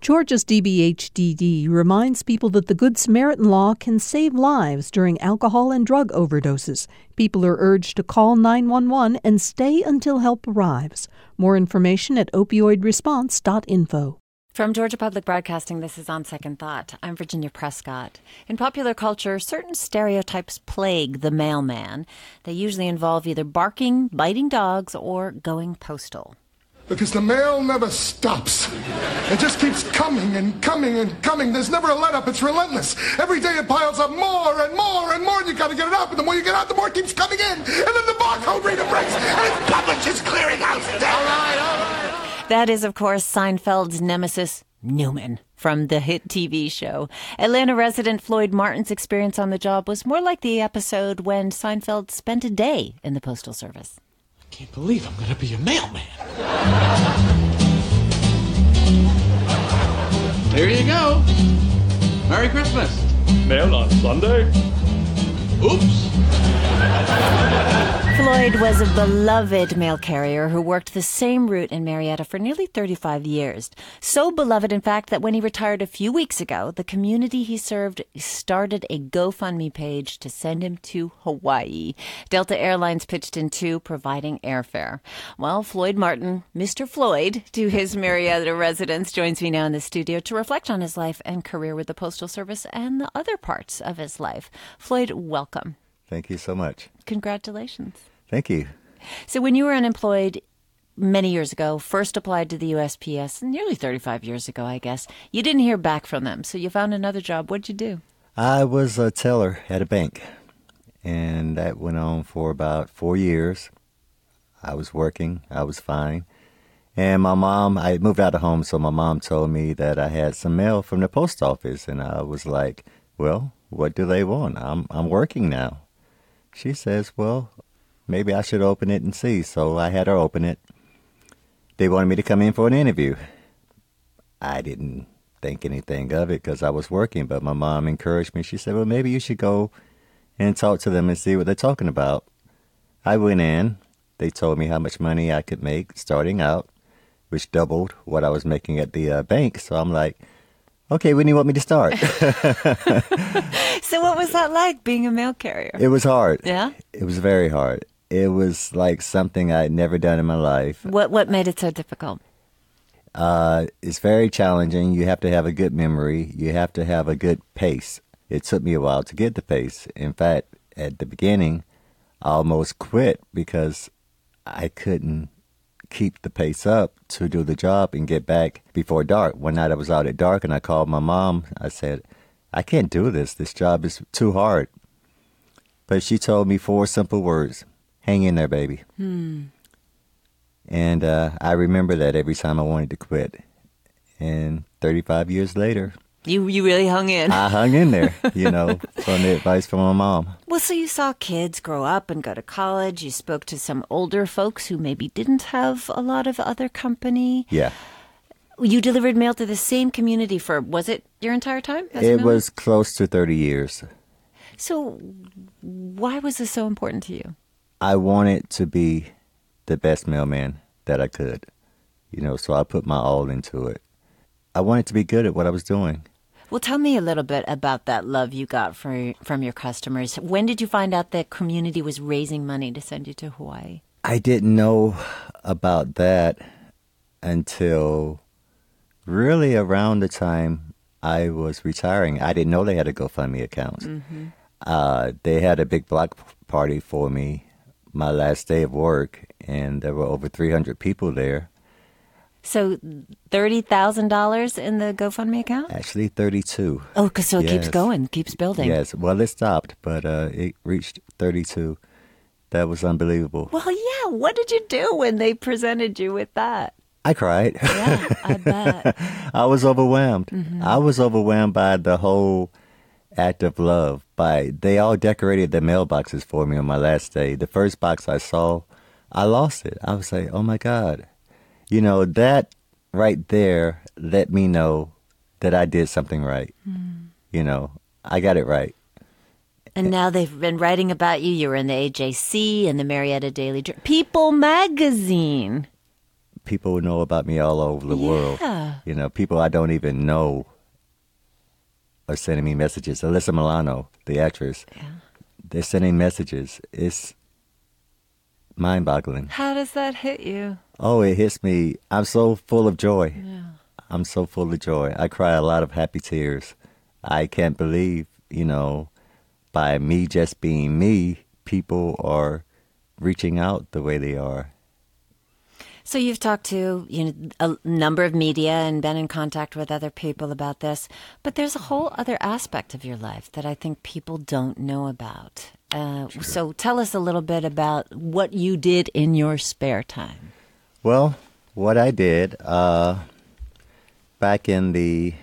Georgia's DBHDD reminds people that the Good Samaritan law can save lives during alcohol and drug overdoses. People are urged to call 911 and stay until help arrives. More information at opioidresponse.info. From Georgia Public Broadcasting, this is On Second Thought. I'm Virginia Prescott. In popular culture, certain stereotypes plague the mailman. They usually involve either barking, biting dogs, or going postal because the mail never stops. It just keeps coming and coming and coming. There's never a let up. It's relentless. Every day it piles up more and more and more, and you've got to get it out. And the more you get out, the more it keeps coming in. And then the barcode reader breaks, and its publish is clearing out. All right, all right. That is, of course, Seinfeld's nemesis, Newman from the hit TV show. Atlanta resident Floyd Martin's experience on the job was more like the episode when Seinfeld spent a day in the Postal Service. Can't believe I'm gonna be a mailman. There you go. Merry Christmas. Mail on Sunday? Oops. Floyd was a beloved mail carrier who worked the same route in Marietta for nearly 35 years. So beloved, in fact, that when he retired a few weeks ago, the community he served started a GoFundMe page to send him to Hawaii. Delta Airlines pitched in too, providing airfare. Well, Floyd Martin, Mr. Floyd, to his Marietta residents, joins me now in the studio to reflect on his life and career with the Postal Service and the other parts of his life. Floyd, welcome. Thank you so much. Congratulations. Thank you. So, when you were unemployed many years ago, first applied to the USPS, nearly 35 years ago, I guess, you didn't hear back from them. So, you found another job. What'd you do? I was a teller at a bank, and that went on for about four years. I was working, I was fine. And my mom, I moved out of home, so my mom told me that I had some mail from the post office, and I was like, "Well, what do they want? I'm I'm working now." She says, Well, maybe I should open it and see. So I had her open it. They wanted me to come in for an interview. I didn't think anything of it because I was working, but my mom encouraged me. She said, Well, maybe you should go and talk to them and see what they're talking about. I went in. They told me how much money I could make starting out, which doubled what I was making at the uh, bank. So I'm like, okay, when do you want me to start? so, what was that like being a mail carrier? It was hard. Yeah? It was very hard. It was like something I'd never done in my life. What, what made it so difficult? Uh, it's very challenging. You have to have a good memory, you have to have a good pace. It took me a while to get the pace. In fact, at the beginning, I almost quit because I couldn't keep the pace up to do the job and get back before dark. One night I was out at dark and I called my mom. I said, I can't do this. This job is too hard. But she told me four simple words hang in there, baby. Hmm. And uh, I remember that every time I wanted to quit. And 35 years later, you you really hung in. I hung in there, you know, from the advice from my mom. Well, so you saw kids grow up and go to college. You spoke to some older folks who maybe didn't have a lot of other company. Yeah. You delivered mail to the same community for was it your entire time? It was close to 30 years. So why was this so important to you? I wanted to be the best mailman that I could. You know, so I put my all into it. I wanted to be good at what I was doing. Well, tell me a little bit about that love you got from from your customers. When did you find out that community was raising money to send you to Hawaii? I didn't know about that until really around the time I was retiring. I didn't know they had a GoFundMe account. Mm-hmm. Uh, they had a big block party for me my last day of work, and there were over 300 people there. So thirty thousand dollars in the GoFundMe account? Actually, thirty-two. Oh, because so it yes. keeps going, keeps building. Yes. Well, it stopped, but uh, it reached thirty-two. That was unbelievable. Well, yeah. What did you do when they presented you with that? I cried. Yeah, I bet. I was overwhelmed. Mm-hmm. I was overwhelmed by the whole act of love. By they all decorated the mailboxes for me on my last day. The first box I saw, I lost it. I was like, "Oh my god." you know, that right there let me know that I did something right. Mm. You know, I got it right. And now they've been writing about you. You were in the AJC and the Marietta Daily Journal, People Magazine. people know about me all over the world. Yeah. You know, people I don't even know are sending me messages. Alyssa Milano, the actress, Yeah. they're sending messages. It's mind boggling. How does that hit you? Oh, it hits me. I'm so full of joy. Yeah. I'm so full of joy. I cry a lot of happy tears. I can't believe, you know, by me just being me, people are reaching out the way they are. So you've talked to you know a number of media and been in contact with other people about this, but there's a whole other aspect of your life that I think people don't know about. Uh, So tell us a little bit about what you did in your spare time. Well, what I did uh, back in the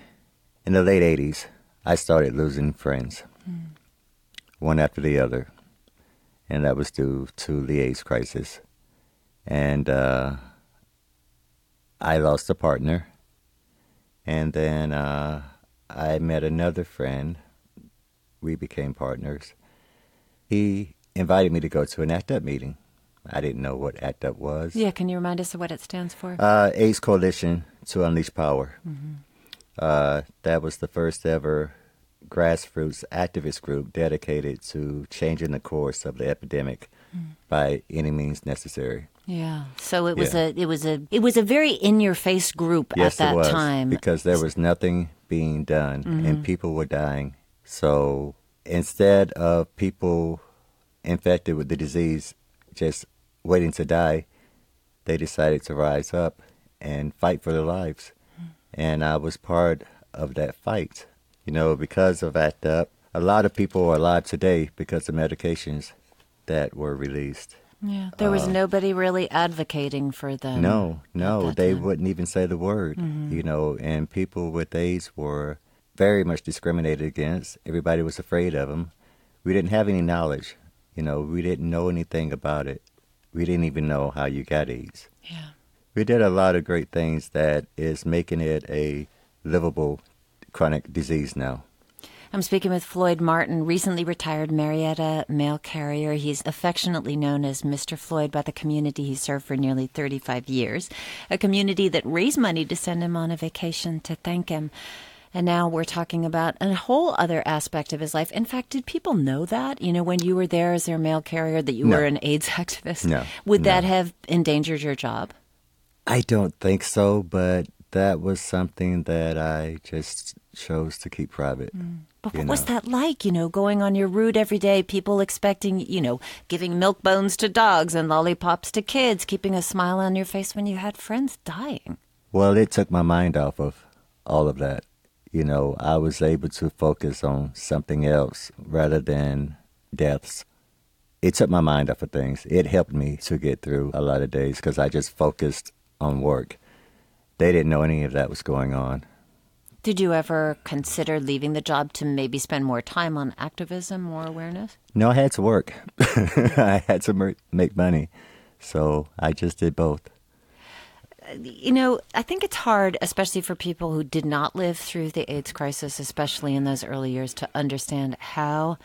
in the late '80s, I started losing friends, one after the other, and that was due to the AIDS crisis. And uh, I lost a partner, and then uh, I met another friend. We became partners. He invited me to go to an ACT UP meeting. I didn't know what ACT UP was. Yeah, can you remind us of what it stands for? Uh, AIDS Coalition to Unleash Power. Uh, that was the first ever grassroots activist group dedicated to changing the course of the epidemic by any means necessary. Yeah. So it was Yeah. a it was a it was a very in your face group yes, at that it was time. because there was nothing being done and mm-hmm. people were dying. So instead of people infected with the disease just waiting to die, they decided to rise up and fight for their lives. Mm. And I was part of that fight. You know, because of ACT UP, uh, a lot of people are alive today because of medications that were released. Yeah. There was nobody really advocating for them. Uh, No, no, they time. wouldn't even say the word, you know, and people with AIDS were very much discriminated against. Everybody was afraid of them. We didn't have any knowledge, you know, we didn't know anything about it. We didn't even know how you got AIDS. Yeah. We did a lot of great things that is making it a livable chronic disease now. I'm speaking with Floyd Martin, recently retired Marietta mail carrier. He's affectionately known as Mr. Floyd by the community he served for nearly 35 years, a community that raised money to send him on a vacation to thank him. And now we're talking about a whole other aspect of his life. In fact, did people know that? You know, when you were there as their mail carrier, that you No. were an AIDS activist? No, Would that have endangered your job? I don't think so, but that was something that I just chose to keep private. Mm. But you what was that like, you know, going on your route every day, people expecting, you know, giving milk bones to dogs and lollipops to kids, keeping a smile on your face when you had friends dying? Well, it took my mind off of all of that. You know, I was able to focus on something else rather than deaths. It took my mind off of things. It helped me to get through a lot of days because I just focused on work. They didn't know any of that was going on. Did you ever consider leaving the job to maybe spend more time on activism, more awareness? No, I had to work. I had to make money. So I just did both. You know, I think it's hard, especially for people who did not live through the AIDS crisis, especially in those early years, to understand how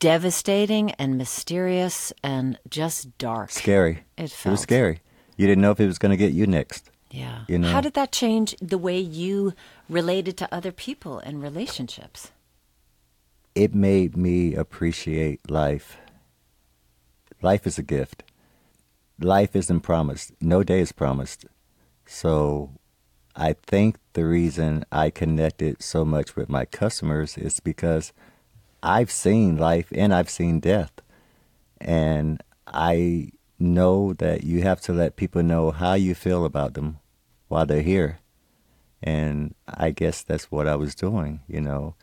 devastating and mysterious and just dark. Scary. It It was scary. You didn't know if it was going to get you next. Yeah. You know. How did that change the way you related to other people and relationships? it made me appreciate life. Life is a gift. Life isn't promised. No day is promised. So I think the reason I connected so much with my customers is because I've seen life and I've seen death. And I know that you have to let people know how you feel about them while they're here. And I guess that's what I was doing, you know.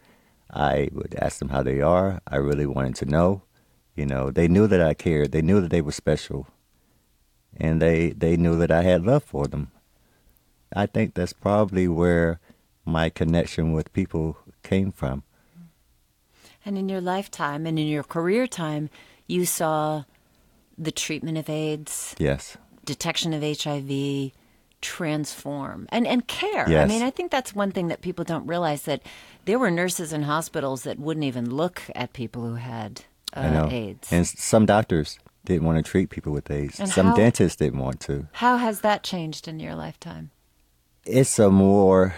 I would ask them how they are. I really wanted to know. You know, they knew that I cared. They knew that they were special. And they, they knew that I had love for them. I think that's probably where my connection with people came from. And in your lifetime and in your career time, you saw the treatment of AIDS, Yes. detection of HIV transform and, and care. I mean, I think that's one thing that people don't realize that there were nurses in hospitals that wouldn't even look at people who had uh. AIDS. And some doctors didn't want to treat people with AIDS. And Some how- dentists didn't want to. How has that changed in your lifetime? It's a more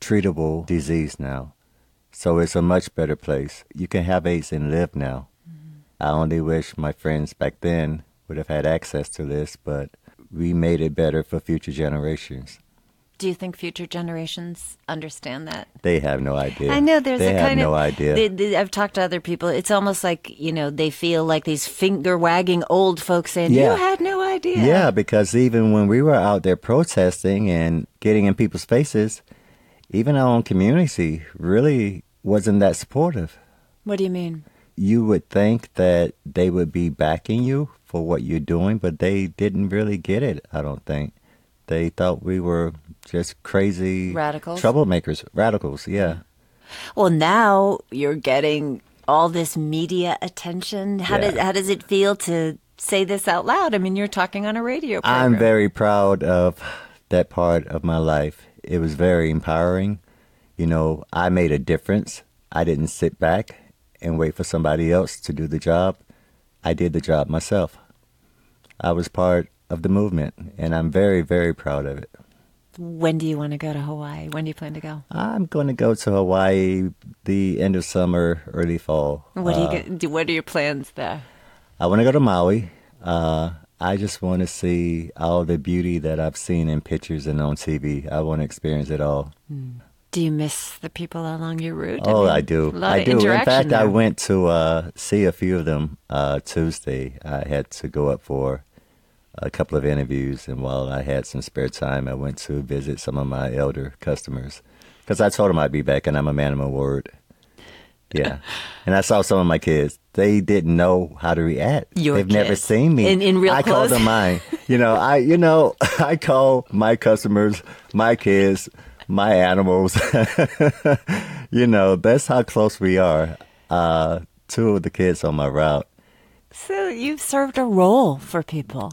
treatable disease now. So it's a much better place. You can have AIDS and live now. I only wish my friends back then would have had access to this, but we made it better for future generations. Do you think future generations understand that? They have no idea. I know there's they a have kind no of. idea. they- they- I've talked to other people. It's almost like you know they feel like these finger wagging old folks saying, Yeah. "You had no idea." Yeah, because even when we were out there protesting and getting in people's faces, even our own community really wasn't that supportive. What do you mean? You would think that they would be backing you for what you're doing, but they didn't really get it, I don't think. They thought we were just crazy Radicals? troublemakers, radicals, yeah. Well, now you're getting all this media attention. How Yeah. does how does it feel to say this out loud? I mean, you're talking on a radio program. I'm very proud of that part of my life. It was very empowering. You know, I made a difference. I didn't sit back and wait for somebody else to do the job. I did the job myself. I was part of the movement, and I'm very, very proud of it. When do you want to go to Hawaii? When do you plan to go? I'm going to go to Hawaii the end of summer, early fall. What Uh, do you get, what are your plans there? I want to go to Maui. Uh, I just want to see all the beauty that I've seen in pictures and on TV. I want to experience it all. Do you miss the people along your route? Oh, mean, I do. I do. In fact, I went to uh, see a few of them uh, Tuesday. I had to go up for a couple of interviews, and while I had some spare time, I went to visit some of my elder customers because I told them I'd be back, and I'm a man of my word. Yeah, and I saw some of my kids. They didn't know how to react. Your They've never seen me In- in real I call them mine. You know, I you know I call my customers my kids, my animals. you know, that's how close we are. Uh, two of the kids on my route. So you've served a role for people.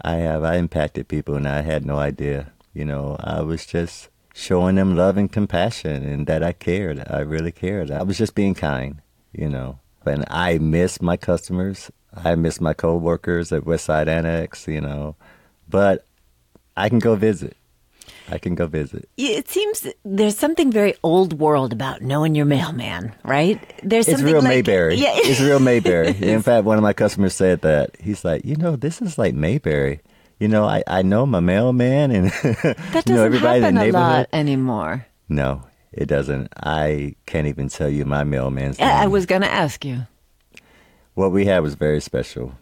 I have I impacted people and I had no idea. You know, I was just showing them love and compassion and that I cared. I really cared. I was just being kind, you know. And I miss my customers. I miss my coworkers at Westside Annex, you know. But I can go visit. I can go visit. It seems there's something very old world about knowing your mailman, right? There's It's real like, Mayberry. Yeah, It's real Mayberry. In fact, one of my customers said that. He's like, you know, this is like Mayberry. You know, I, I know my mailman and that you know doesn't everybody in happen the a neighborhood. lot anymore. No, it doesn't. I can't even tell you my mailman's name. I I was going to ask you. What we had was very special,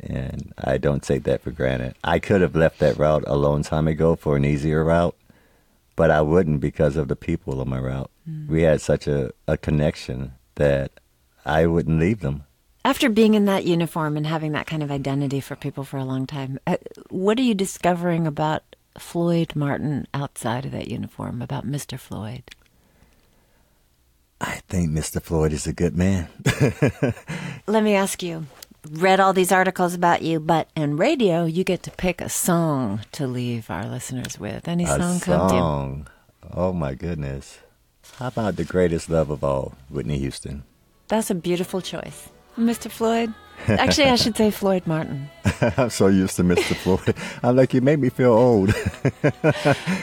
and I don't take that for granted. I could have left that route a long time ago for an easier route, but I wouldn't because of the people on my route. We had such a, a connection that I wouldn't leave them. After being in that uniform and having that kind of identity for people for a long time, uh, what are you discovering about Floyd Martin outside of that uniform, about Mr. Floyd? I think Mr. Floyd is a good man. Let me ask you. Read all these articles about you, but in radio, you get to pick a song to leave our listeners with. Any a song come to you? song. Oh my goodness. How about the greatest love of all, Whitney Houston? That's a beautiful choice. Mr. Floyd? Actually, I should say Floyd Martin. I'm so used to Mr. Floyd. I'm like, you made me feel old.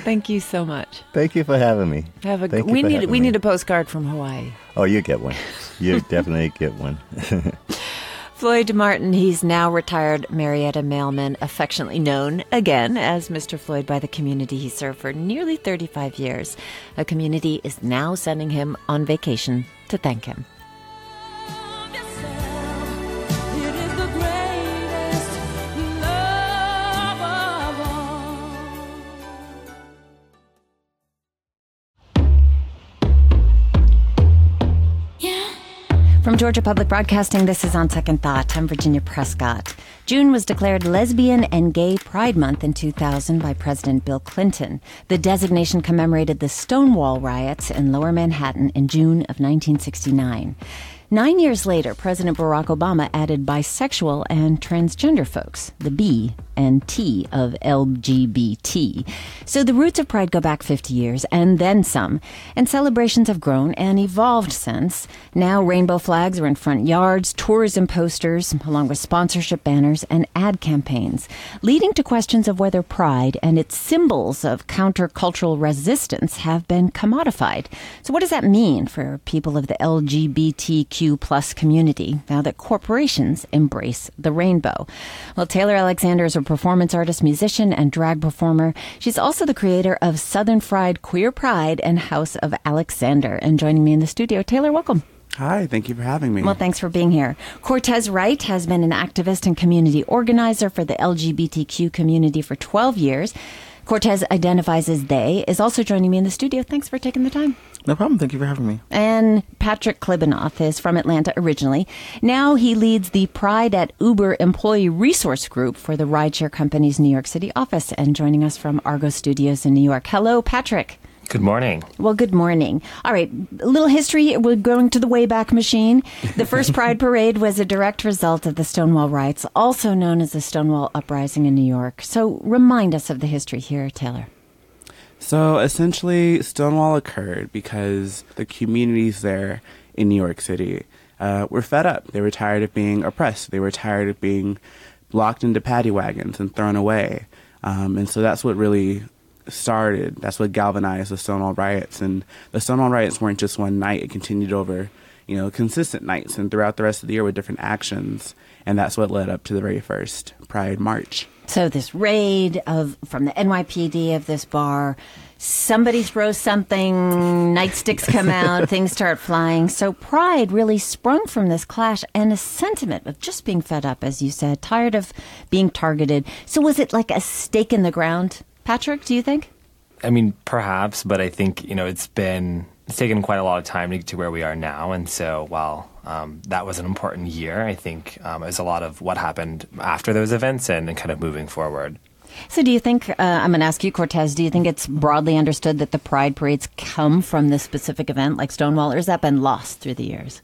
Thank you so much. Thank you for having me. Have a Thank you we for need having we me. need a postcard from Hawaii. Oh, you get one. You definitely get one. Floyd Martin, he's now retired Marietta mailman, affectionately known again as Mr. Floyd by the community he served for nearly 35 years. A community is now sending him on vacation to thank him. From Georgia Public Broadcasting, this is On Second Thought. I'm Virginia Prescott. June was declared Lesbian and Gay Pride Month in 2000 by President Bill Clinton. The designation commemorated the Stonewall riots in lower Manhattan in June of 1969. Nine years later, President Barack Obama added bisexual and transgender folks, the B and T of LGBT. So the roots of Pride go back 50 years and then some, and celebrations have grown and evolved since. Now rainbow flags are in front yards, tourism posters, along with sponsorship banners and ad campaigns, leading to questions of whether Pride and its symbols of countercultural resistance have been commodified. So what does that mean for people of the LGBTQ plus community now that corporations embrace the rainbow? Well, Taylor Alexander is a performance artist, musician, and drag performer. She's also the creator of Southern Fried Queer Pride and House of Alexander. And joining me in the studio, Taylor, welcome. Hi, thank you for having me. Well, thanks for being here. Cortez Wright has been an activist and community organizer for the LGBTQ community for 12 years. Cortez identifies as they, is also joining me in the studio. Thanks for taking the time. No problem. Thank you for having me. And Patrick Klibanoff is from Atlanta originally. Now he leads the Pride at Uber Employee Resource Group for the rideshare company's New York City office and joining us from Argo Studios in New York. Hello, Patrick. Good morning. Well, good morning. All right, a little history. We're going to the Wayback Machine. The first Pride Parade was a direct result of the Stonewall riots, also known as the Stonewall Uprising in New York. So remind us of the history here, Taylor. So essentially, Stonewall occurred because the communities there in New York City uh, were fed up. They were tired of being oppressed. They were tired of being locked into paddy wagons and thrown away. Um, and so that's what really started. That's what galvanized the Stonewall riots. And the Stonewall riots weren't just one night. It continued over, you know, consistent nights and throughout the rest of the year with different actions. And that's what led up to the very first Pride March. So this raid of from the NYPD of this bar, somebody throws something, nightsticks come out, things start flying. So pride really sprung from this clash and a sentiment of just being fed up, as you said, tired of being targeted. So was it like a stake in the ground, Patrick? Do you think? I mean, perhaps, but I think you know it's been it's taken quite a lot of time to get to where we are now, and so while um, that was an important year, I think um, it was a lot of what happened after those events and, and kind of moving forward. So, do you think, uh, I'm going to ask you, Cortez, do you think it's broadly understood that the pride parades come from this specific event like Stonewall, or has that been lost through the years?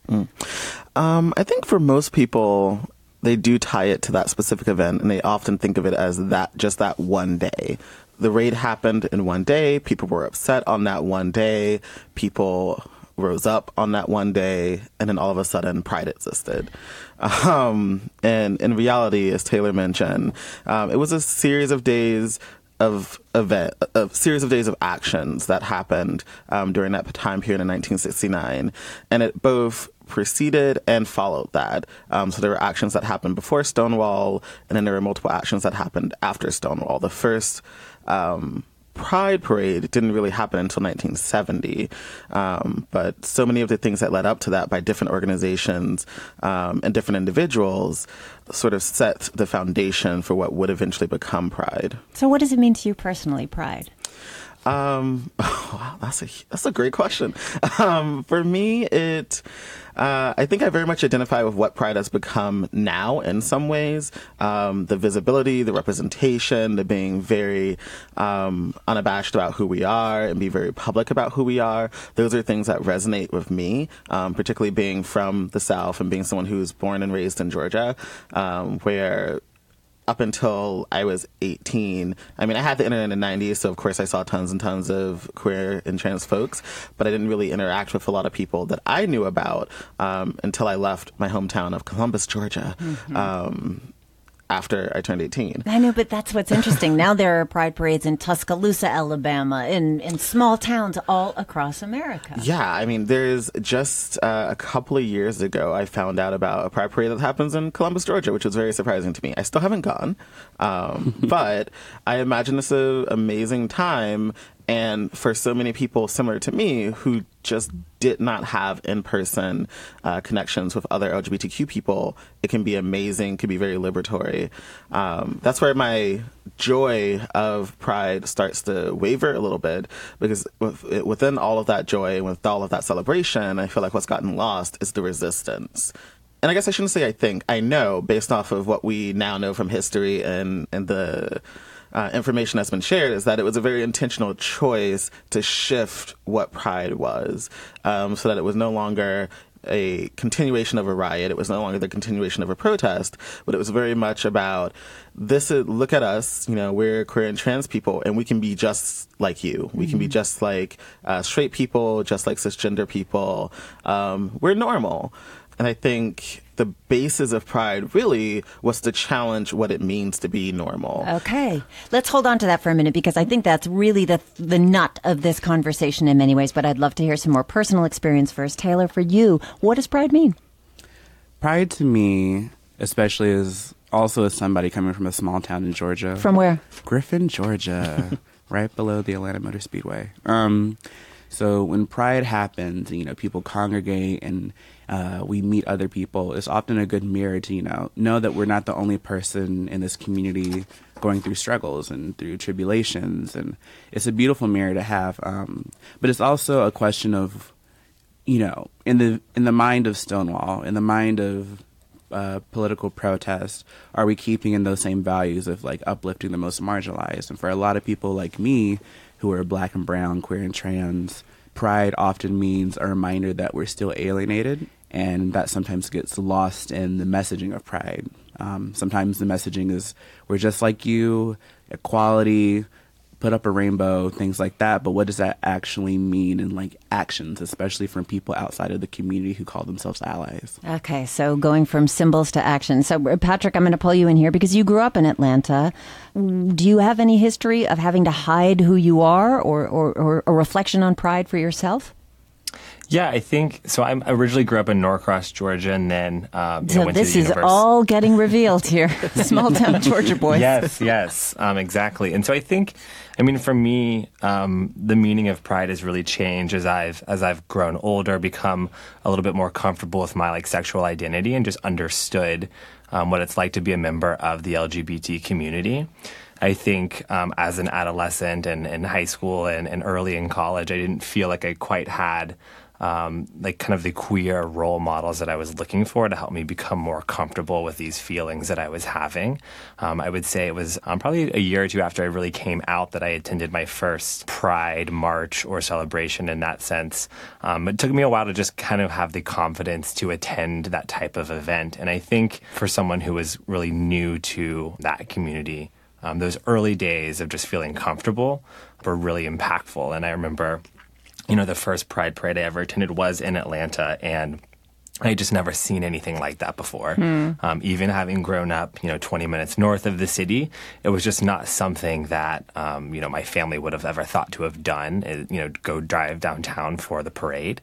Um, I think for most people, they do tie it to that specific event, and they often think of it as that just that one day. The raid happened in one day. People were upset on that one day. People rose up on that one day, and then all of a sudden, pride existed. Um, and in reality, as Taylor mentioned, um, it was a series of days of event, a series of days of actions that happened um, during that time period in 1969, and it both preceded and followed that. Um, so there were actions that happened before Stonewall, and then there were multiple actions that happened after Stonewall. The first um, Pride Parade didn't really happen until 1970, um, but so many of the things that led up to that by different organizations um, and different individuals sort of set the foundation for what would eventually become Pride. So, what does it mean to you personally, pride? Um, wow, that's a that's a great question. Um, for me, it uh, I think I very much identify with what Pride has become now. In some ways, um, the visibility, the representation, the being very um, unabashed about who we are and be very public about who we are. Those are things that resonate with me, um, particularly being from the South and being someone who's born and raised in Georgia, um, where up until I was 18, I mean, I had the internet in the 90s, so of course I saw tons and tons of queer and trans folks, but I didn't really interact with a lot of people that I knew about um, until I left my hometown of Columbus, Georgia. Um, after I turned 18. I know, but that's what's interesting. now there are pride parades in Tuscaloosa, Alabama, in, in small towns all across America. Yeah, I mean, there's just uh, a couple of years ago, I found out about a pride parade that happens in Columbus, Georgia, which was very surprising to me. I still haven't gone, um, but I imagine it's an amazing time. And for so many people similar to me who just did not have in person uh, connections with other LGBTQ people, it can be amazing, can be very liberatory. Um, that's where my joy of Pride starts to waver a little bit because with, within all of that joy with all of that celebration, I feel like what's gotten lost is the resistance. And I guess I shouldn't say I think, I know based off of what we now know from history and, and the uh, information that's been shared is that it was a very intentional choice to shift what pride was um, so that it was no longer a continuation of a riot. It was no longer the continuation of a protest, but it was very much about this is look at us, you know, we're queer and trans people and we can be just like you. We can be just like uh, straight people, just like cisgender people. Um, we're normal. And I think the basis of pride really was to challenge what it means to be normal. Okay, let's hold on to that for a minute because I think that's really the the nut of this conversation in many ways. But I'd love to hear some more personal experience first. Taylor, for you, what does pride mean? Pride to me, especially as also as somebody coming from a small town in Georgia. From where? Griffin, Georgia, right below the Atlanta Motor Speedway. Um, so when Pride happens, you know, people congregate and uh, we meet other people. It's often a good mirror to you know know that we're not the only person in this community going through struggles and through tribulations, and it's a beautiful mirror to have. Um, but it's also a question of you know, in the in the mind of Stonewall, in the mind of uh, political protest, are we keeping in those same values of like uplifting the most marginalized? And for a lot of people like me, who are black and brown, queer and trans, pride often means a reminder that we're still alienated, and that sometimes gets lost in the messaging of pride. Um, sometimes the messaging is we're just like you, equality, put up a rainbow, things like that. But what does that actually mean in like actions, especially from people outside of the community who call themselves allies? Okay, so going from symbols to action. So, Patrick, I'm going to pull you in here because you grew up in Atlanta. Do you have any history of having to hide who you are or, or, or a reflection on pride for yourself? Yeah, I think so. I originally grew up in Norcross, Georgia, and then um, you know, went this to the is univers- all getting revealed here. Small town Georgia boys. Yes, yes, um, exactly. And so I think, I mean, for me, um, the meaning of pride has really changed as I've as I've grown older, become a little bit more comfortable with my like sexual identity, and just understood um, what it's like to be a member of the LGBT community. I think um, as an adolescent and in high school and, and early in college, I didn't feel like I quite had um, like kind of the queer role models that I was looking for to help me become more comfortable with these feelings that I was having. Um, I would say it was um, probably a year or two after I really came out that I attended my first Pride March or celebration in that sense. Um, it took me a while to just kind of have the confidence to attend that type of event. And I think for someone who was really new to that community, um, those early days of just feeling comfortable were really impactful. And I remember you know, the first Pride Parade I ever attended was in Atlanta, and I had just never seen anything like that before. Um, even having grown up, you know, 20 minutes north of the city, it was just not something that, um, you know, my family would have ever thought to have done, uh, you know, go drive downtown for the parade.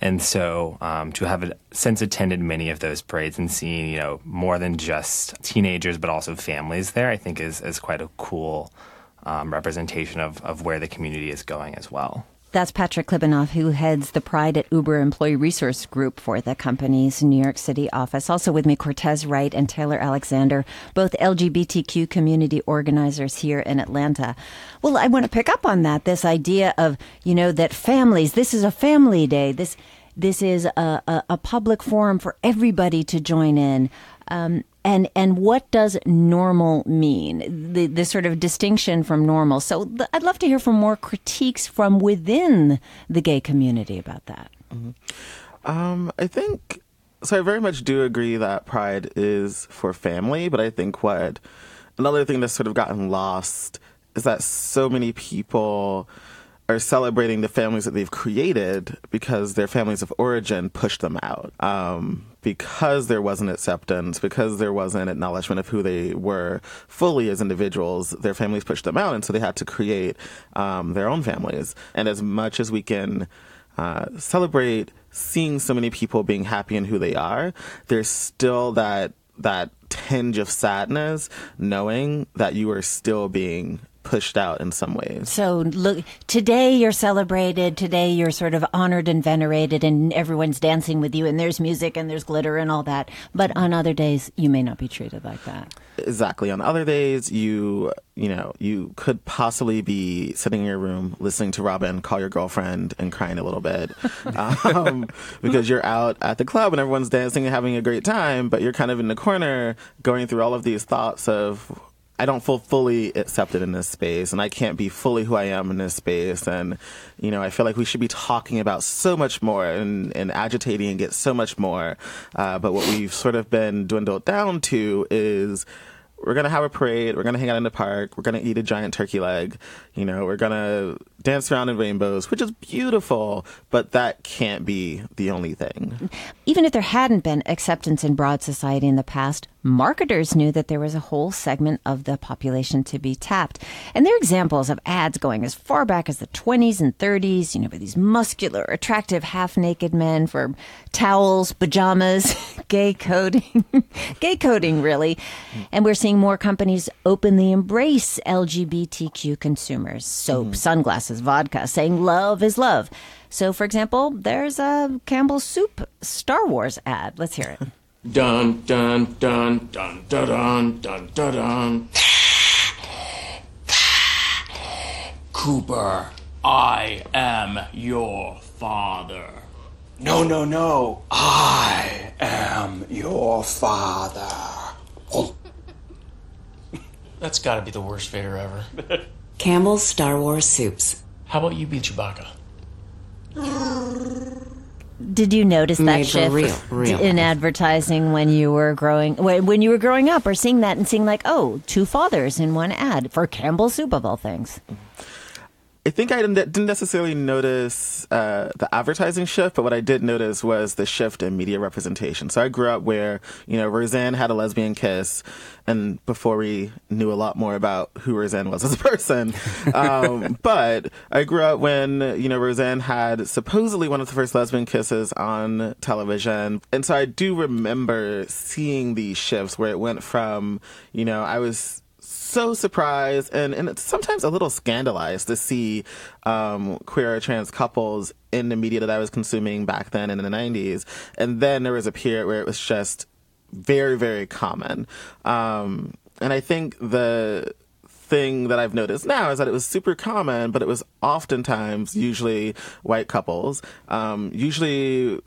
And so um, to have since attended many of those parades and seen, you know, more than just teenagers, but also families there, I think is, is quite a cool um, representation of, of where the community is going as well. That's Patrick Klibanoff, who heads the Pride at Uber Employee Resource Group for the company's New York City office. Also with me, Cortez Wright and Taylor Alexander, both LGBTQ community organizers here in Atlanta. Well, I want to pick up on that, this idea of, you know, that families, this is a family day. This, this is a, a, a public forum for everybody to join in. Um, and and what does normal mean? The the sort of distinction from normal. So th- I'd love to hear from more critiques from within the gay community about that. Um, I think so. I very much do agree that pride is for family, but I think what another thing that's sort of gotten lost is that so many people are celebrating the families that they've created because their families of origin pushed them out. Um, because there wasn't acceptance, because there wasn't acknowledgement of who they were fully as individuals, their families pushed them out, and so they had to create um, their own families. And as much as we can uh, celebrate seeing so many people being happy in who they are, there's still that that tinge of sadness knowing that you are still being pushed out in some ways. So look, today you're celebrated. Today you're sort of honored and venerated, and everyone's dancing with you. And there's music and there's glitter and all that. But on other days, you may not be treated like that. Exactly. On other days, you you know you could possibly be sitting in your room listening to Robyn call your girlfriend and crying a little bit um, because you're out at the club and everyone's dancing and having a great time, but you're kind of in the corner going through all of these thoughts of I don't feel fully accepted in this space and I can't be fully who I am in this space. And, you know, I feel like we should be talking about so much more and, and agitating and get so much more. Uh, but what we've sort of been dwindled down to is we're gonna have a parade. We're gonna hang out in the park. We're gonna eat a giant turkey leg. You know, we're gonna dance around in rainbows, which is beautiful, but that can't be the only thing. Even if there hadn't been acceptance in broad society in the past, marketers knew that there was a whole segment of the population to be tapped. And there are examples of ads going as far back as the 20s and 30s, you know, with these muscular, attractive, half naked men for towels, pajamas, gay coding, gay coding, really. And we're seeing more companies openly embrace LGBTQ consumers. Soap, mm-hmm. sunglasses, vodka, saying love is love. So, for example, there's a Campbell's Soup Star Wars ad. Let's hear it. Dun dun dun dun dun dun dun dun dun. Cooper, I am your father. No, no, no. I am your father. That's got to be the worst Vader ever. Campbell's Star Wars Soups. How about you be Chewbacca? Did you notice that shift real, real. in advertising when you were growing when when you were growing up, or seeing that and seeing like, oh, two fathers in one ad for Campbell's Soup of all things? I think I didn't, necessarily notice uh, the advertising shift, but what I did notice was the shift in media representation. So I grew up where, you know, Roseanne had a lesbian kiss, and before we knew a lot more about who Roseanne was as a person. Um, but I grew up when, you know, Roseanne had supposedly one of the first lesbian kisses on television. And so I do remember seeing these shifts where it went from, you know, I was so surprised and, and it's sometimes a little scandalized to see um, queer or trans couples in the media that I was consuming back then in the 90s. And then there was a period where it was just very, very common. Um, and I think the thing that I've noticed now is that it was super common, but it was oftentimes usually white couples. Um, usually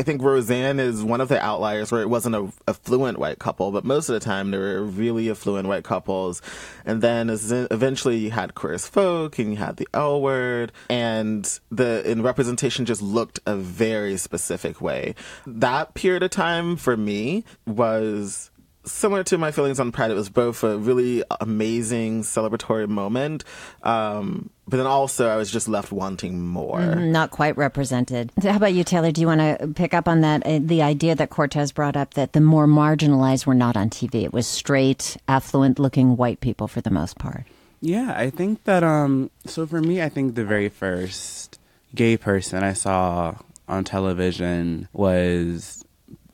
I think Roseanne is one of the outliers where it wasn't a affluent white couple, but most of the time there were really affluent white couples. And then eventually you had queer as folk and you had the L word and the in representation just looked a very specific way. That period of time for me was similar to my feelings on Pride. It was both a really amazing celebratory moment, um, but then also I was just left wanting more. Mhm, Not quite represented. So How about you, Taylor? Do you want to pick up on that? Uh, the idea that Cortez brought up that the more marginalized were not on TV. It was straight, affluent looking white people for the most part. Yeah, I think that um so for me I think the very first gay person I saw on television was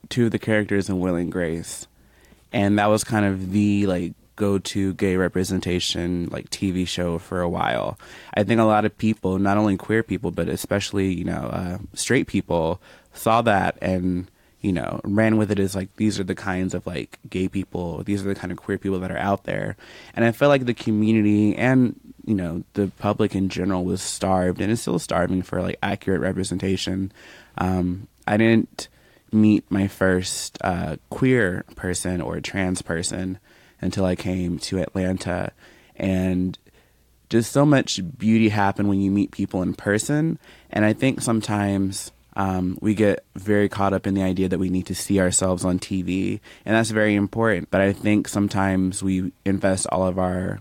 two of the characters in Will and Grace. And that was kind of the like go to gay representation like TV show for a while. I think a lot of people, not only queer people, but especially, you know, uh, straight people saw that and you know, ran with it as like these are the kinds of like gay people, these are the kind of queer people that are out there. And I felt like the community and, you know, the public in general was starved and is still starving for like accurate representation. Um, I didn't meet my first uh, queer person or trans person until I came to Atlanta. And just so much beauty happen when you meet people in person. And I think sometimes um, we get very caught up in the idea that we need to see ourselves on TV, and that's very important. But I think sometimes we invest all of our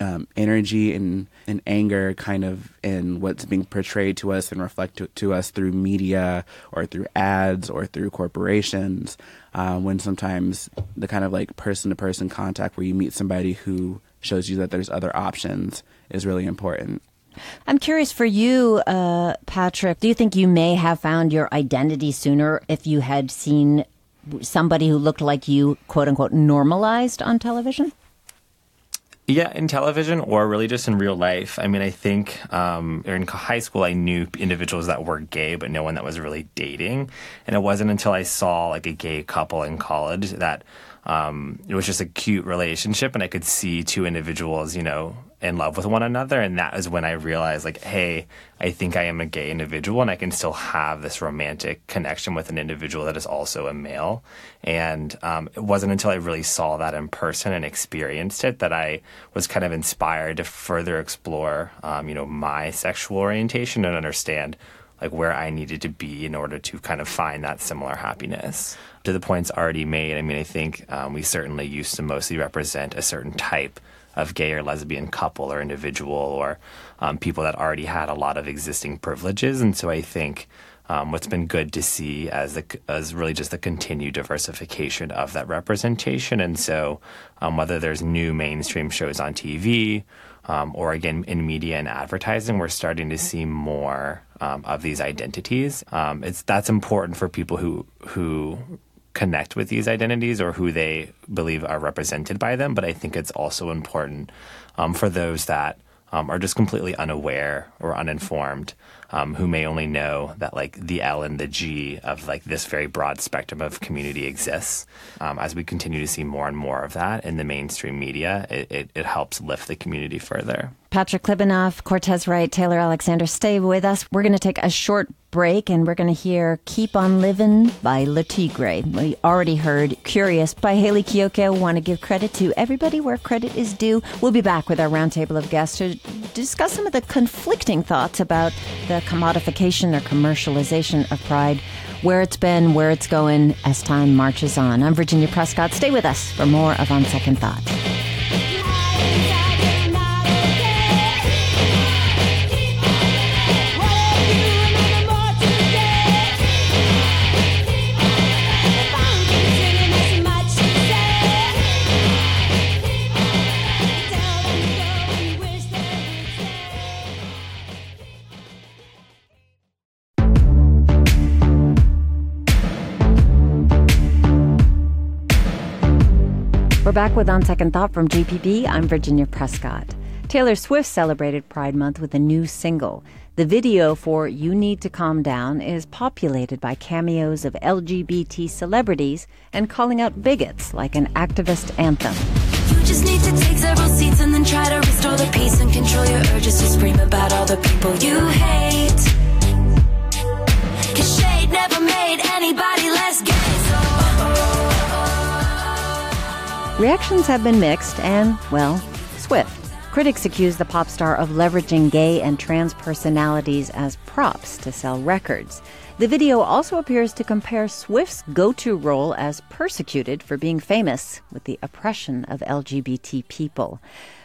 um, energy and, and anger kind of in what's being portrayed to us and reflected to, us through media or through ads or through corporations. Uh, when sometimes the kind of like person to person contact where you meet somebody who shows you that there's other options is really important. I'm curious for you, uh, Patrick. Do you think you may have found your identity sooner if you had seen somebody who looked like you, quote unquote, normalized on television? Yeah, in television or really just in real life. I mean, I think um, in high school, I knew individuals that were gay, but no one that was really dating. And it wasn't until I saw like a gay couple in college that um, it was just a cute relationship, and I could see two individuals, you know, in love with one another, and that is when I realized, like, hey, I think I am a gay individual, and I can still have this romantic connection with an individual that is also a male. And um, it wasn't until I really saw that in person and experienced it that I was kind of inspired to further explore, um, you know, my sexual orientation and understand like where I needed to be in order to kind of find that similar happiness. To the points already made, I mean, I think um, we certainly used to mostly represent a certain type of gay or lesbian couple or individual or um, people that already had a lot of existing privileges. And so I think um, what's been good to see as the, as really just the continued diversification of that representation. And so um, whether there's new mainstream shows on TV um, or again in media and advertising, we're starting to see more um, of these identities. Um, it's that's important for people who who connect with these identities or who they believe are represented by them. But I think it's also important um, for those that um, are just completely unaware or uninformed, um, who may only know that like the L and the G of like this very broad spectrum of community exists. Um, as we continue to see more and more of that in the mainstream media, it, it, it helps lift the community further. Patrick Klibanoff, Cortez Wright, Taylor Alexander, stay with us. We're going to take a short break and we're going to hear Keep On Living by Le Tigre. We already heard Curious by Hayley Kiyoko. Want to give credit to everybody where credit is due. We'll be back with our roundtable of guests to discuss some of the conflicting thoughts about the commodification or commercialization of pride, where it's been, where it's going as time marches on. I'm Virginia Prescott. Stay with us for more of On Second Thought. We're back with On Second Thought from GPB. I'm Virginia Prescott. Taylor Swift celebrated Pride Month with a new single. The video for You Need to Calm Down is populated by cameos of LGBT celebrities and calling out bigots like an activist anthem. You just need to take several seats and then try to restore the peace and control your urges to scream about all the people you hate. Cause shade never made anybody Reactions have been mixed and, well, swift. Critics accuse the pop star of leveraging gay and trans personalities as props to sell records. The video also appears to compare Swift's go to role as persecuted for being famous with the oppression of LGBT people.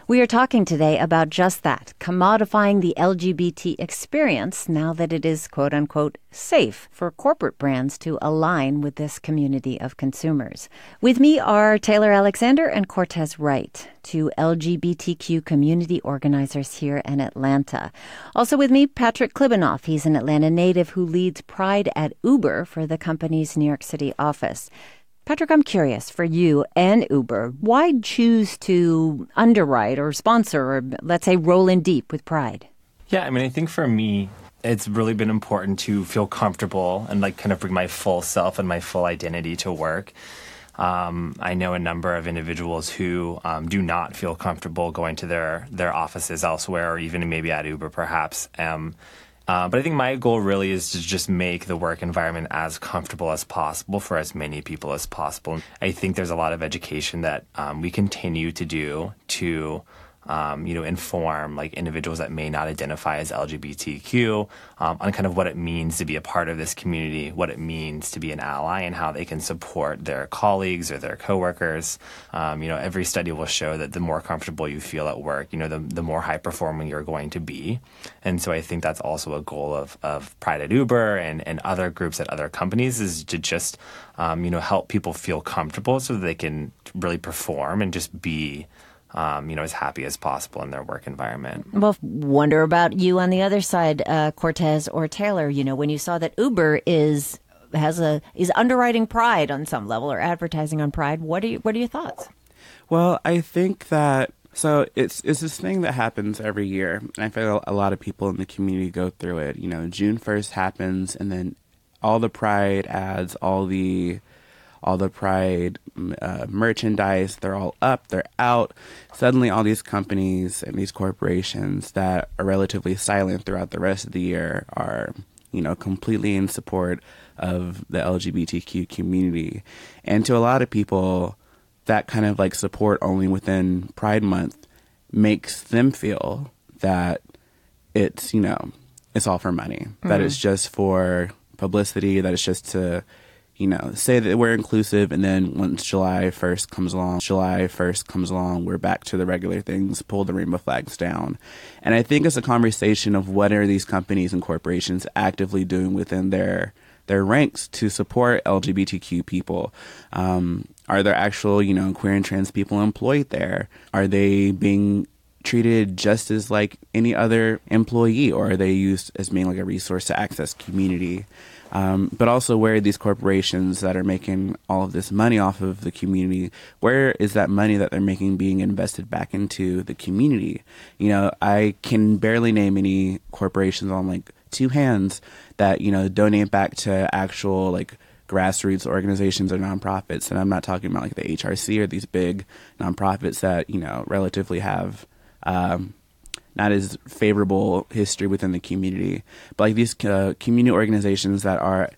We are talking today about just that commodifying the LGBT experience now that it is quote unquote safe for corporate brands to align with this community of consumers. With me are Taylor Alexander and Cortez Wright, two LGBTQ community organizers here in Atlanta. Also with me, Patrick Klibanoff. He's an Atlanta native who leads Pride at Uber for the company's New York City office. Patrick, I'm curious for you and Uber, why choose to underwrite or sponsor or let's say roll in deep with Pride? Yeah, I mean, I think for me, it's really been important to feel comfortable and like kind of bring my full self and my full identity to work. Um, I know a number of individuals who um, do not feel comfortable going to their their offices elsewhere, or even maybe at Uber, perhaps. Um, uh, but I think my goal really is to just make the work environment as comfortable as possible for as many people as possible. I think there's a lot of education that um, we continue to do to um, you know, inform like individuals that may not identify as LGBTQ um, on kind of what it means to be a part of this community, what it means to be an ally, and how they can support their colleagues or their coworkers. Um, you know, every study will show that the more comfortable you feel at work, you know, the, the more high performing you're going to be. And so I think that's also a goal of, of Pride at Uber and, and other groups at other companies is to just, um, you know, help people feel comfortable so that they can really perform and just be um, you know, as happy as possible in their work environment. Well, wonder about you on the other side, uh, Cortez or Taylor. You know, when you saw that Uber is has a is underwriting Pride on some level or advertising on Pride, what are you, what are your thoughts? Well, I think that so it's it's this thing that happens every year, and I feel a lot of people in the community go through it. You know, June first happens, and then all the Pride ads, all the all the Pride uh, merchandise. They're all up, they're out. Suddenly, all these companies and these corporations that are relatively silent throughout the rest of the year are, you know, completely in support of the LGBTQ community. And to a lot of people, that kind of like support only within Pride Month makes them feel that it's, you know, it's all for money, mm-hmm. that it's just for publicity, that it's just to, you know, say that we're inclusive, and then once July 1st comes along, July 1st comes along, we're back to the regular things, pull the rainbow flags down. And I think it's a conversation of what are these companies and corporations actively doing within their their ranks to support LGBTQ people. Um, are there actual, you know, queer and trans people employed there? Are they being treated just as like any other employee, or are they used as being like a resource to access community? Um, but also, where are these corporations that are making all of this money off of the community? Where is that money that they're making being invested back into the community? You know, I can barely name any corporations on like two hands that you know donate back to actual like grassroots organizations or nonprofits. And I'm not talking about like the HRC or these big nonprofits that you know relatively have um, not as favorable history within the community, but like these uh, community organizations that are,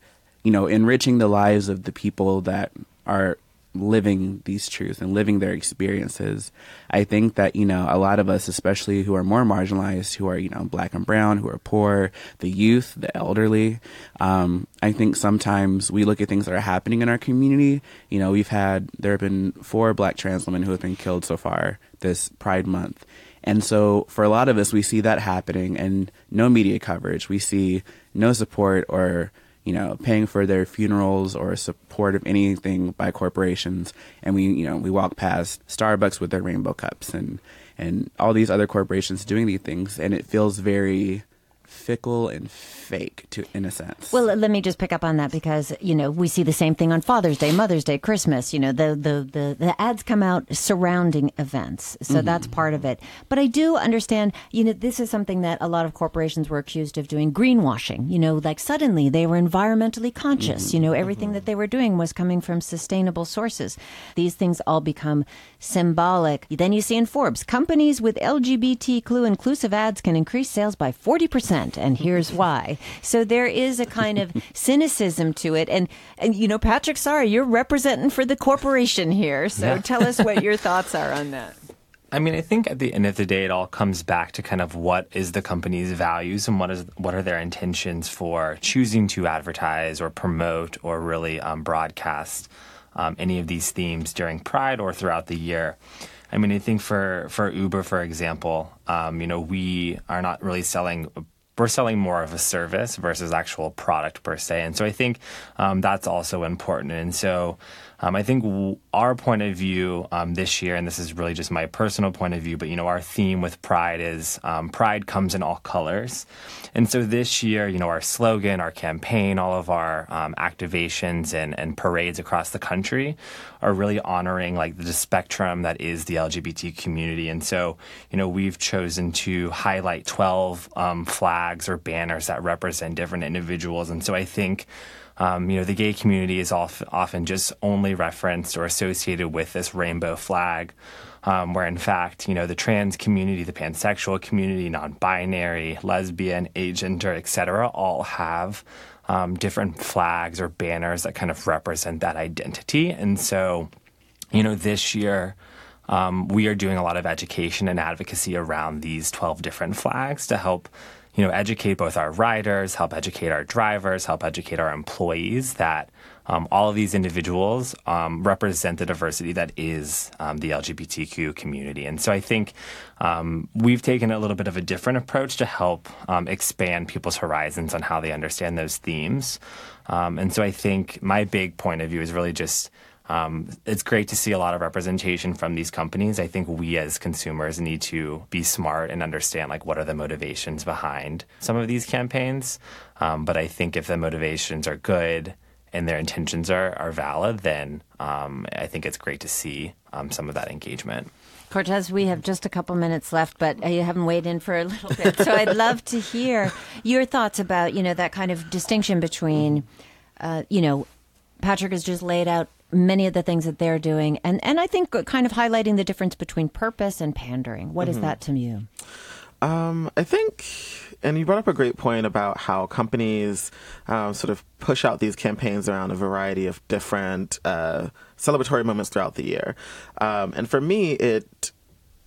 you know, enriching the lives of the people that are living these truths and living their experiences. I think that, you know, a lot of us, especially who are more marginalized, who are, you know, black and brown, who are poor, the youth, the elderly, um, I think sometimes we look at things that are happening in our community. You know, we've had, there have been four black trans women who have been killed so far this Pride Month. And so for a lot of us, we see that happening and no media coverage. We see no support or, you know, paying for their funerals or support of anything by corporations. And we, you know, we walk past Starbucks with their rainbow cups and, and all these other corporations doing these things. And it feels very, fickle and fake to in a sense. Well, let me just pick up on that because you know we see the same thing on Father's Day, Mother's Day, Christmas. You know the the the, the ads come out surrounding events, so mm-hmm. that's part of it. But I do understand. You know, this is something that a lot of corporations were accused of doing greenwashing. You know, like suddenly they were environmentally conscious. Mm-hmm. You know, everything mm-hmm. that they were doing was coming from sustainable sources. These things all become symbolic. Then you see in Forbes, companies with LGBTQ inclusive ads can increase sales by forty percent and here's why. So there is a kind of cynicism to it. And, and you know, Patrick, sorry, you're representing for the corporation here. So yeah. tell us what your thoughts are on that. I mean, I think at the end of the day, it all comes back to kind of what is the company's values and what is what are their intentions for choosing to advertise or promote or really um, broadcast um, any of these themes during Pride or throughout the year. I mean, I think for for Uber, for example, um, you know, we are not really selling we're selling more of a service versus actual product per se. And so I think um, that's also important. And so um, I think w- our point of view um, this year, and this is really just my personal point of view, but you know, our theme with Pride is um, Pride comes in all colors. And so this year, you know, our slogan, our campaign, all of our um, activations and, and parades across the country are really honoring like the spectrum that is the LGBT community. And so, you know, we've chosen to highlight 12 um, flags or banners that represent different individuals. And so I think um, you know, the gay community is often just only referenced or associated with this rainbow flag, um, where in fact, you know, the trans community, the pansexual community, non-binary, lesbian, agender, etc., all have um, different flags or banners that kind of represent that identity. And so, you know, this year. Um, we are doing a lot of education and advocacy around these 12 different flags to help you know, educate both our riders, help educate our drivers, help educate our employees that um, all of these individuals um, represent the diversity that is um, the LGBTQ community. And so I think um, we've taken a little bit of a different approach to help um, expand people's horizons on how they understand those themes. Um, and so I think my big point of view is really just um, it's great to see a lot of representation from these companies. I think we as consumers need to be smart and understand like what are the motivations behind some of these campaigns. Um, but I think if the motivations are good and their intentions are, are valid, then um, I think it's great to see um, some of that engagement. Cortez, we have just a couple minutes left, but you haven't weighed in for a little bit. So I'd love to hear your thoughts about, you know, that kind of distinction between, uh, you know, Patrick has just laid out many of the things that they're doing, and and I think kind of highlighting the difference between purpose and pandering. What is Mhm. that to you? Um, I think, and you brought up a great point about how companies um, sort of push out these campaigns around a variety of different uh, celebratory moments throughout the year. Um, and for me, it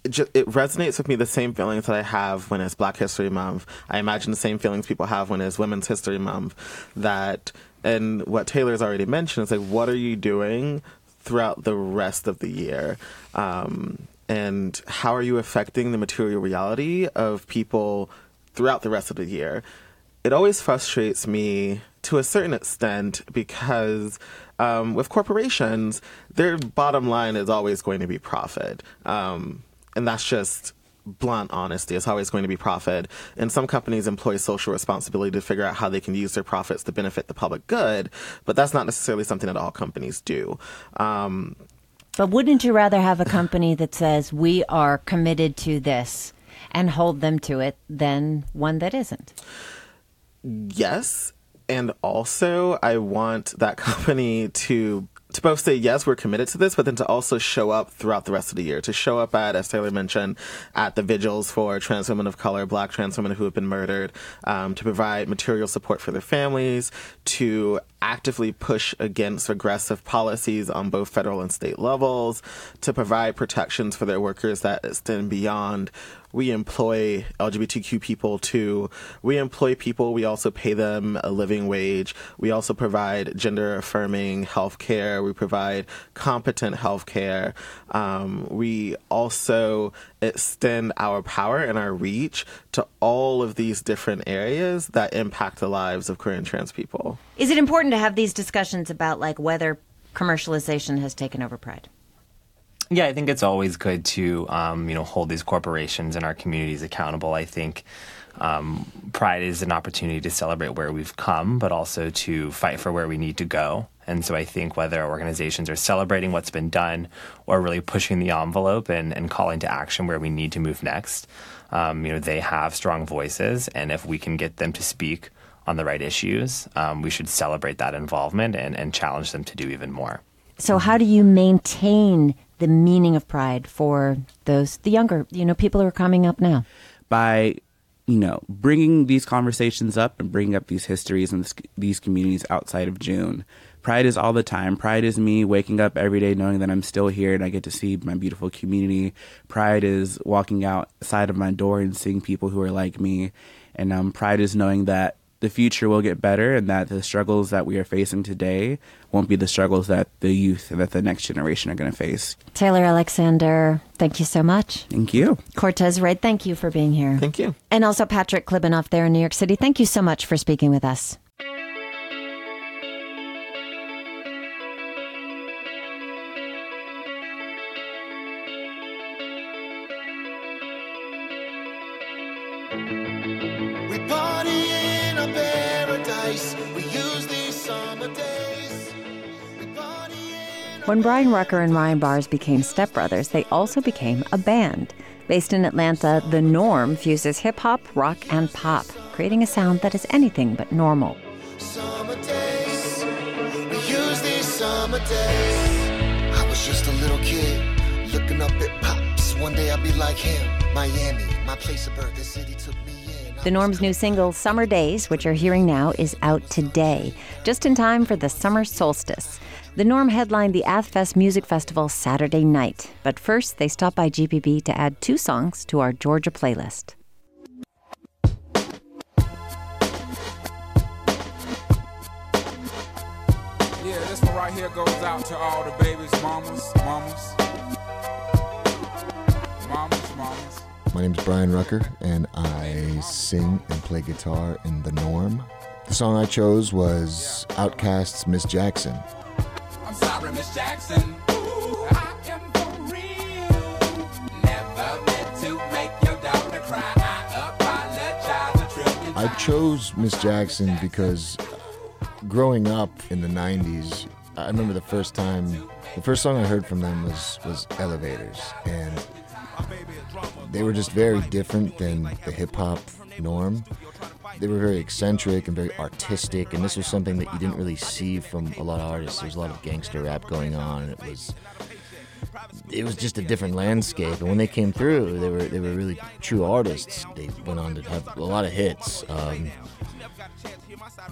it, ju- it resonates with me the same feelings that I have when it's Black History Month. I imagine the same feelings people have when it's Women's History Month. That and what Taylor's already mentioned is like, what are you doing throughout the rest of the year? Um, and how are you affecting the material reality of people throughout the rest of the year? It always frustrates me to a certain extent because um, with corporations, their bottom line is always going to be profit. Um, and that's just blunt honesty. It's always going to be profit. And some companies employ social responsibility to figure out how they can use their profits to benefit the public good, but that's not necessarily something that all companies do. Um, But wouldn't you rather have a company that says we are committed to this and hold them to it than one that isn't? yes and also i want that company to to both say yes we're committed to this but then to also show up throughout the rest of the year. To show up at as taylor mentioned at the vigils for trans women of color black trans women who have been murdered um, to provide material support for their families to actively push against aggressive policies on both federal and state levels to provide protections for their workers that extend beyond we employ LGBTQ people too. We employ people. We also pay them a living wage. We also provide gender affirming health care. We provide competent health care. Um, we also extend our power and our reach to all of these different areas that impact the lives of queer and trans people. Is it important to have these discussions about like whether commercialization has taken over pride? Yeah, I think it's always good to um, you know hold these corporations and our communities accountable. I think um, Pride is an opportunity to celebrate where we've come, but also to fight for where we need to go. And so I think whether organizations are celebrating what's been done or really pushing the envelope and, and calling to action where we need to move next, um, you know, they have strong voices, and if we can get them to speak on the right issues, um, we should celebrate that involvement and, and challenge them to do even more. So how do you maintain the meaning of pride for those the younger, you know, people who are coming up now? by you know bringing these conversations up and bringing up these histories and this, these communities outside of June. Pride is all the time. Pride is me waking up every day knowing that I'm still here and I get to see my beautiful community. Pride is walking outside of my door and seeing people who are like me. And um, pride is knowing that the future will get better and that the struggles that we are facing today won't be the struggles that the youth and that the next generation are going to face. Taylor Alexander, thank you so much. Thank you. Cortez Wright, thank you for being here. Thank you. And also Patrick Klibanoff there in New York City. Thank you so much for speaking with us. When Brian Rucker and Ryan Bars became stepbrothers, they also became a band. Based in Atlanta, The Norm fuses hip hop, rock, and pop, creating a sound that is anything but normal. Summer days. We use these summer days. I was just a little kid looking up at pops. One day I'll be like him. Miami, my place of birth. The city took me. The Norm's new single, Summer Days, which you're hearing now, is out today, just in time for the summer solstice. The Norm headlined the Athfest Music Festival Saturday night, but first they stopped by GPB to add two songs to our Georgia playlist. Yeah, this one right here goes out to all the babies, mamas, mamas. Mamas, mamas. My name is Brian Rucker, and I sing and play guitar in The Norm. The song I chose was Outkast's Miss Jackson. I'm sorry, Miss Jackson. Ooh, I am for real. Never meant to make your daughter cry. I apologize a trillion I chose Miss Jackson because growing up in the 90s, I remember the first time, the first song I heard from them was, was Elevators. And they were just very different than the hip hop norm. They were very eccentric and very artistic, and this was something that you didn't really see from a lot of artists. There's a lot of gangster rap going on, and it was it was just a different landscape. And when they came through, they were they were really true artists. They went on to have a lot of hits. Um,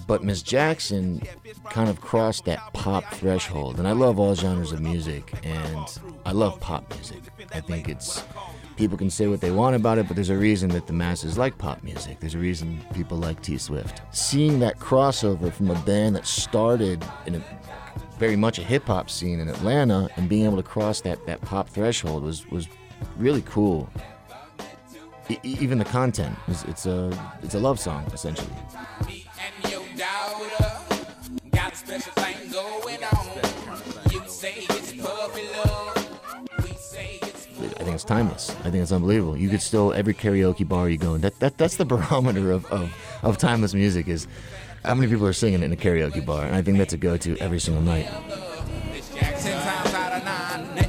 but Miss Jackson kind of crossed that pop threshold, and I love all genres of music, and I love pop music. I think it's people can say what they want about it, but there's a reason that the masses like pop music. There's a reason people like T Swift. Seeing that crossover from a band that started in a very much a hip hop scene in Atlanta and being able to cross that, that pop threshold was, was really cool. E- even the content is it's a it's a love song essentially. It's timeless. I think it's unbelievable. You could still every karaoke bar you go in. That, that that's the barometer of, of, of timeless music is how many people are singing in a karaoke bar, and I think that's a go-to every single night.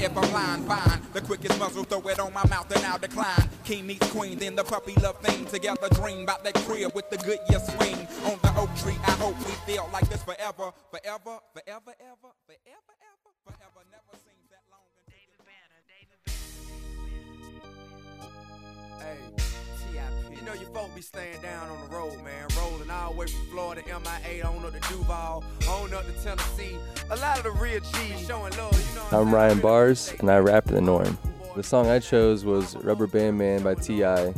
If I'm lying, fine. The quickest muzzle, throw it on my mouth and I'll decline. King meets queen, then the puppy love thing. Together dream about that crib with the good year swing. On the oak tree, I hope we feel like this forever, forever, forever, ever, forever. Hey, You know your folk be staying down on the road, man. Rolling all the way from Florida, MIA, on up to Duval, on up to Tennessee. A lot of the real G's showing love, you know. I'm Ryan Bars, and I rap in the norm. The song I chose was Rubber Band Man by T.I.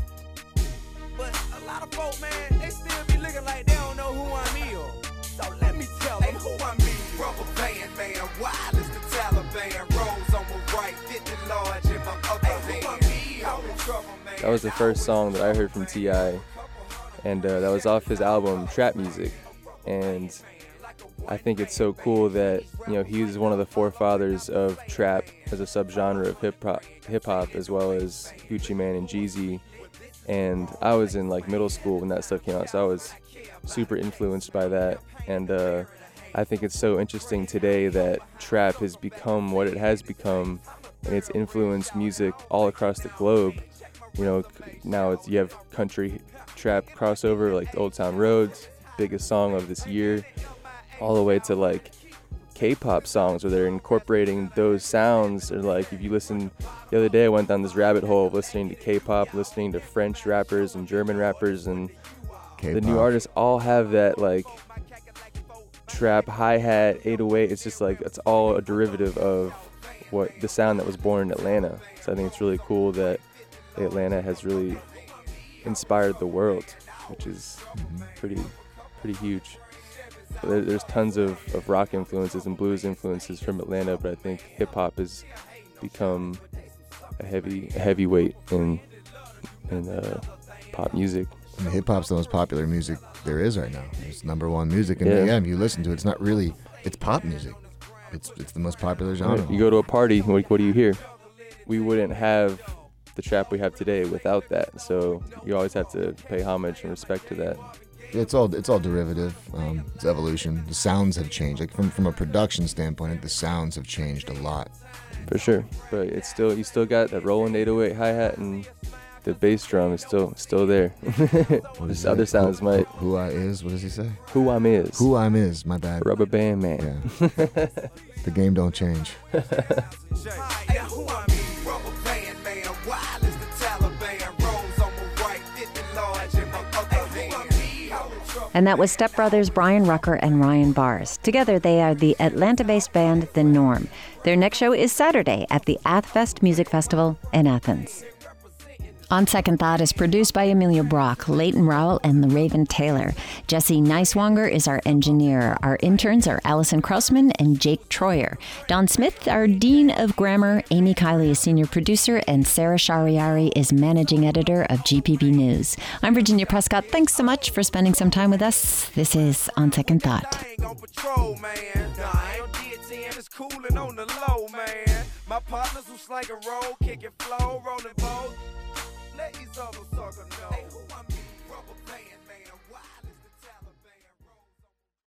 was the first song that I heard from T.I., and uh, that was off his album Trap Music. And I think it's so cool that you know he was one of the forefathers of trap as a subgenre of hip hop, hip hop as well as Gucci Mane and Jeezy. And I was in like middle school when that stuff came out, so I was super influenced by that. And uh, I think it's so interesting today that trap has become what it has become, and it's influenced music all across the globe. You know, now it's you have country trap crossover like Old Town Roads, biggest song of this year, all the way to like K-pop songs where they're incorporating those sounds. Or like if you listen, the other day I went down this rabbit hole of listening to K-pop, listening to French rappers and German rappers, and the new artists all have that like trap hi hat 808. It's just like it's all a derivative of what the sound that was born in Atlanta. So I think it's really cool that Atlanta has really inspired the world, which is pretty pretty huge. There, there's tons of, of rock influences and blues influences from Atlanta, but I think hip hop has become a heavy a heavyweight in in uh, pop music. Hip hop's the most popular music there is right now. It's number one music, and Yeah. yeah. if you listen to it, it's not really it's pop music. It's it's the most popular genre. You go to a party, what, what do you hear? We wouldn't have the trap we have today without that. So you always have to pay homage and respect to that. It's all it's all derivative. Um, it's evolution. The sounds have changed. Like from from a production standpoint, the sounds have changed a lot. For sure. But it's still you still got that rolling 808 hi hat and the bass drum is still still there. Just other sounds Who- might. Who I is? What does he say? Who I'm is. Who I'm is. My bad. Rubber band man. The game don't change. And that was stepbrothers Brian Rucker and Ryan Bars. Together, they are the Atlanta based band The Norm. Their next show is Saturday at the Athfest Music Festival in Athens. On Second Thought is produced by Amelia Brock, Leighton Rowell, and the Raven Taylor. Jesse Nicewanger is our engineer. Our interns are Allison Krausman and Jake Troyer. Don Smith, our Dean of Grammar. Amy Kiley is senior producer, and Sarah Shariari is managing editor of GPB News. I'm Virginia Prescott. Thanks so much for spending some time with us. This is On Second Thought. ain't on patrol, man. Nah, I ain't did 10, it's coolin' on the low, man. My partners who slang a roll, kicking flow, rolling. These other sucker know. Hey,